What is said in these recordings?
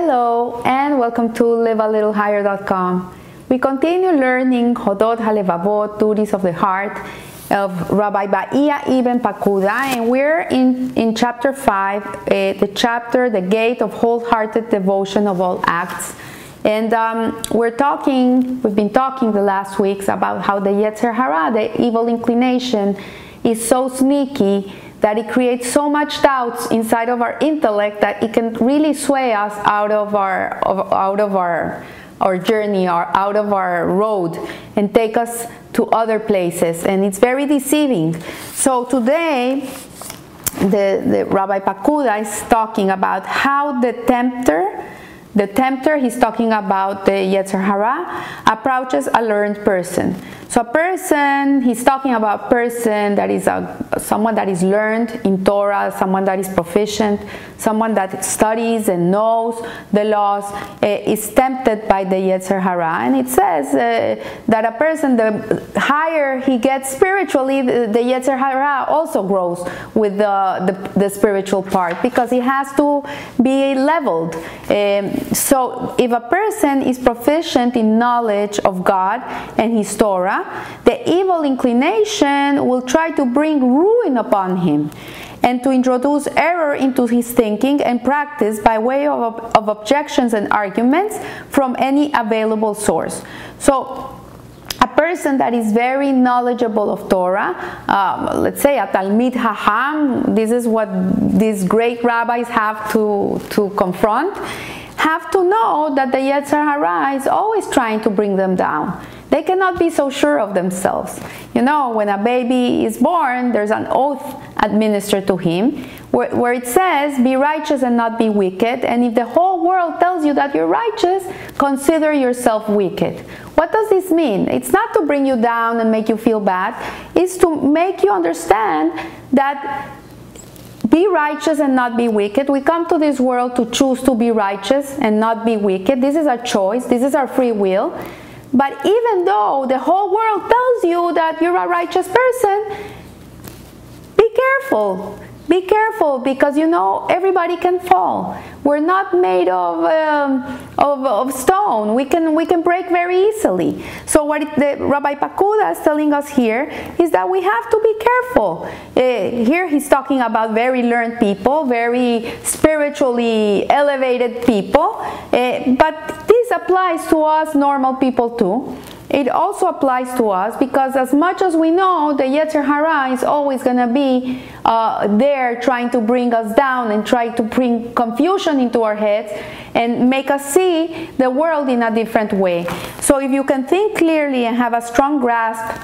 Hello and welcome to livealittlehigher.com. We continue learning Hovot Halevavot, duties of the heart of Rabbi Bahia Ibn Pakuda, and we're in, in chapter 5, uh, the chapter, the gate of wholehearted devotion of all acts. And um, we're talking, we've been talking the last weeks about how the Yetzer Hara, the evil inclination, is so sneaky that it creates so much doubts inside of our intellect that it can really sway us out of our of, out of our our journey or out of our road and take us to other places. And it's very deceiving. So today the, the rabbi pakuda is talking about how the tempter the tempter he's talking about the yetzer hara approaches a learned person so a person, he's talking about a person that is a, someone that is learned in Torah, someone that is proficient, someone that studies and knows the laws, uh, is tempted by the Yetzer Hara. And it says uh, that a person, the higher he gets spiritually, the, the Yetzer Hara also grows with the, the, the, spiritual part because he has to be leveled. Um, so if a person is proficient in knowledge of God and his Torah, the evil inclination will try to bring ruin upon him and to introduce error into his thinking and practice by way of, of objections and arguments from any available source. So, a person that is very knowledgeable of Torah, um, let's say a Talmid Haham, this is what these great rabbis have to, to confront, have to know that the Yetzer Hara is always trying to bring them down they cannot be so sure of themselves. You know, when a baby is born, there's an oath administered to him where, where, it says, Be righteous and not be wicked. And if the whole world tells you that you're righteous, consider yourself wicked. What does this mean? It's not to bring you down and make you feel bad, it's to make you understand that be righteous and not be wicked. We come to this world to choose to be righteous and not be wicked. This is our choice, this is our free will. But even though the whole world tells you that you're a righteous person, be careful. Be careful because you know everybody can fall. We're not made of, um, of, of, stone. We can, we can break very easily. So, what the, Rabbi Pakuda is telling us here is that we have to be careful. Uh, here he's talking about very learned people, very spiritually elevated people, uh, but this applies to us normal people too. It also applies to us because as much as we know, the Yetzer Hara is always going to be uh, there trying to bring us down and try to bring confusion into our heads and make us see the world in a different way. So if you can think clearly and have a strong grasp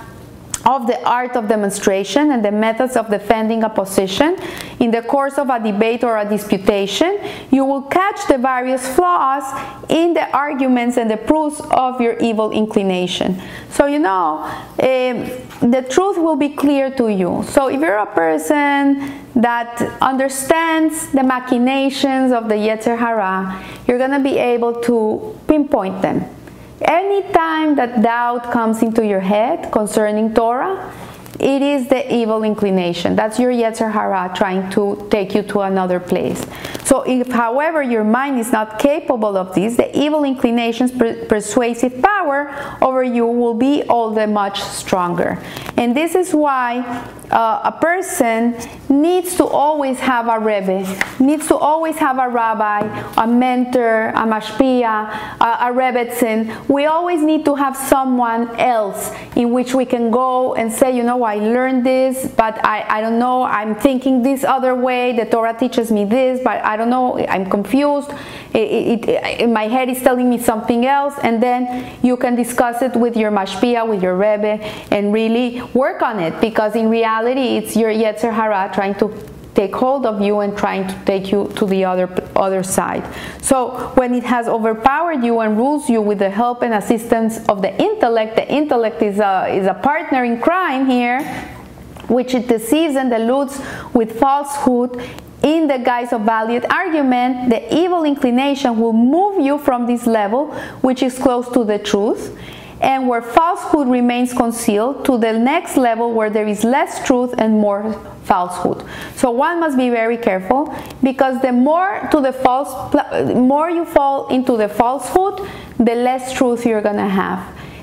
of the art of demonstration and the methods of defending a position in the course of a debate or a disputation, you will catch the various flaws in the arguments and the proofs of your evil inclination. So, you know, um, the truth will be clear to you. So, if you're a person that understands the machinations of the Yetzer Hara, you're going to be able to pinpoint them Anytime that doubt comes into your head concerning Torah, it is the evil inclination. That's your Yetzer Hara trying to take you to another place. So, if, however, your mind is not capable of this, the evil inclination's per- persuasive power over you will be all the much stronger. And this is why uh, a person needs to always have a rebbe, needs to always have a rabbi, a mentor, a mashpia, a, a rebbetzin. We always need to have someone else in which we can go and say, you know, I learned this, but I, I don't know, I'm thinking this other way, the Torah teaches me this, but I don't know, I'm confused. It, it, it, my head is telling me something else, and then you can discuss it with your mashpia, with your rebbe, and really work on it. Because in reality, reality it's your Yetzer Hara trying to take hold of you and trying to take you to the other other side. So when it has overpowered you and rules you with the help and assistance of the intellect, the intellect is a is a partner in crime here, which it deceives and deludes with falsehood in the guise of valid argument, the evil inclination will move you from this level, which is close to the truth, and where falsehood remains concealed to the next level where there is less truth and more falsehood. So one must be very careful because the more to the false more you fall into the falsehood, the less truth you're going to have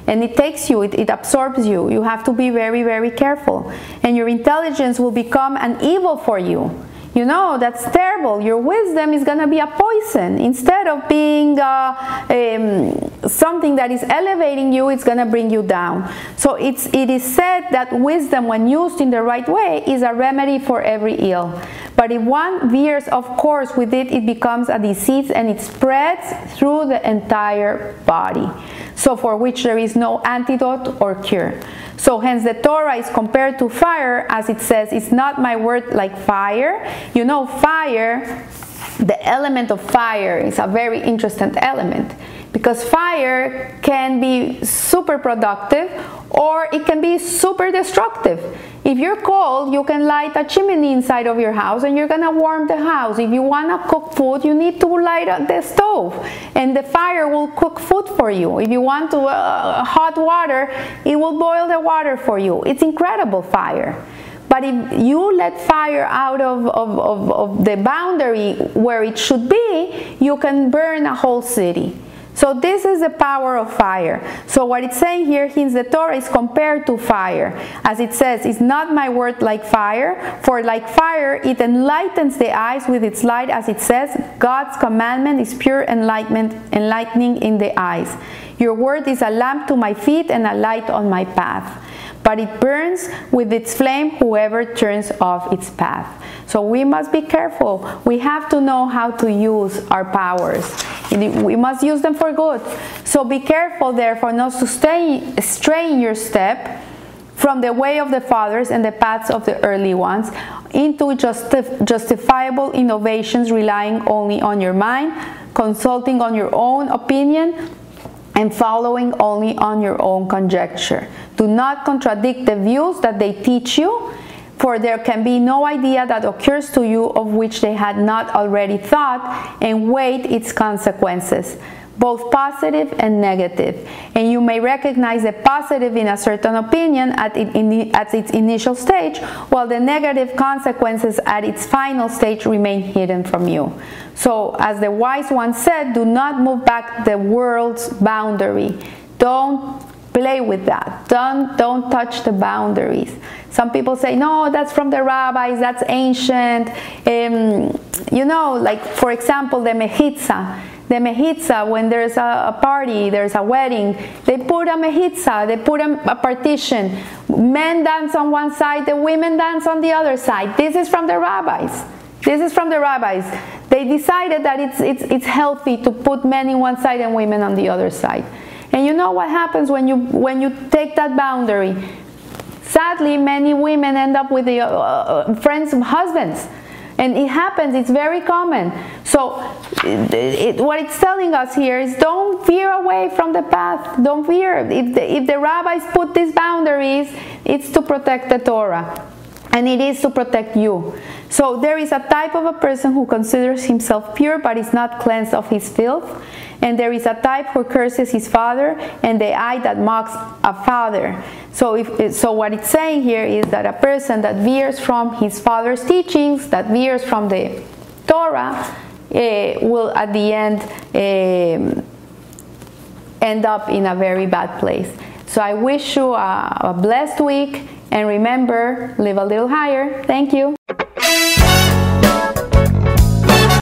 and it takes you, it, it, absorbs you. You have to be very, very careful. And your intelligence will become an evil for you. You know, that's terrible. Your wisdom is going to be a poison. Instead of being uh, um, something that is elevating you, it's going to bring you down. So it's, it is said that wisdom, when used in the right way, is a remedy for every ill. But if one veers of course with it, it becomes a disease and it spreads through the entire body. So for which there is no antidote or cure. So hence the Torah is compared to fire as it says, it's not my word like fire. You know, fire, the element of fire is a very interesting element because fire can be super productive or it can be super destructive. If you're cold, you can light a chimney inside of your house and you're gonna warm the house. If you wanna cook food, you need to light the stove and the fire will cook food for you. If you want to uh, hot water, it will boil the water for you. It's incredible fire. But if you let fire out of, of, of, of the boundary where it should be, you can burn a whole city. So this is the power of fire. So what it's saying here, hence the Torah is compared to fire. As it says, it's not my word like fire, for like fire it enlightens the eyes with its light, as it says, God's commandment is pure enlightenment, enlightening in the eyes. Your word is a lamp to my feet and a light on my path but it burns with its flame whoever turns off its path. So we must be careful. We have to know how to use our powers. We must use them for good. So be careful, therefore, not to stay, stray in your step from the way of the fathers and the paths of the early ones into justif- justifiable innovations relying only on your mind, consulting on your own opinion, and following only on your own conjecture. Do not contradict the views that they teach you, for there can be no idea that occurs to you of which they had not already thought and weighed its consequences both positive and negative. And you may recognize the positive in a certain opinion at, it, at its initial stage, while the negative consequences at its final stage remain hidden from you. So, as the wise one said, do not move back the world's boundary. Don't play with that. Don't, don't touch the boundaries. Some people say, no, that's from the rabbis, that's ancient. Um, you know, like for example, the mechitza the mechitza, when there's a, a, party, there's a wedding, they put a mechitza, they put a, a, partition. Men dance on one side, the women dance on the other side. This is from the rabbis. This is from the rabbis. They decided that it's, it's, it's healthy to put men in one side and women on the other side. And you know what happens when you, when you take that boundary? Sadly, many women end up with the uh, uh, friends' husbands. And it happens it's very common. So it, it, what it's telling us here is don't veer away from the path. Don't veer. If the, if the rabbis put these boundaries it's to protect the torah. And it is to protect you. So there is a type of a person who considers himself pure but is not cleansed of his filth, and there is a type who curses his father, and the eye that mocks a father. So, if, so what it's saying here is that a person that veers from his father's teachings, that veers from the Torah, uh, will at the end uh, end up in a very bad place. So I wish you a, a blessed week and remember, live a little higher. Thank you.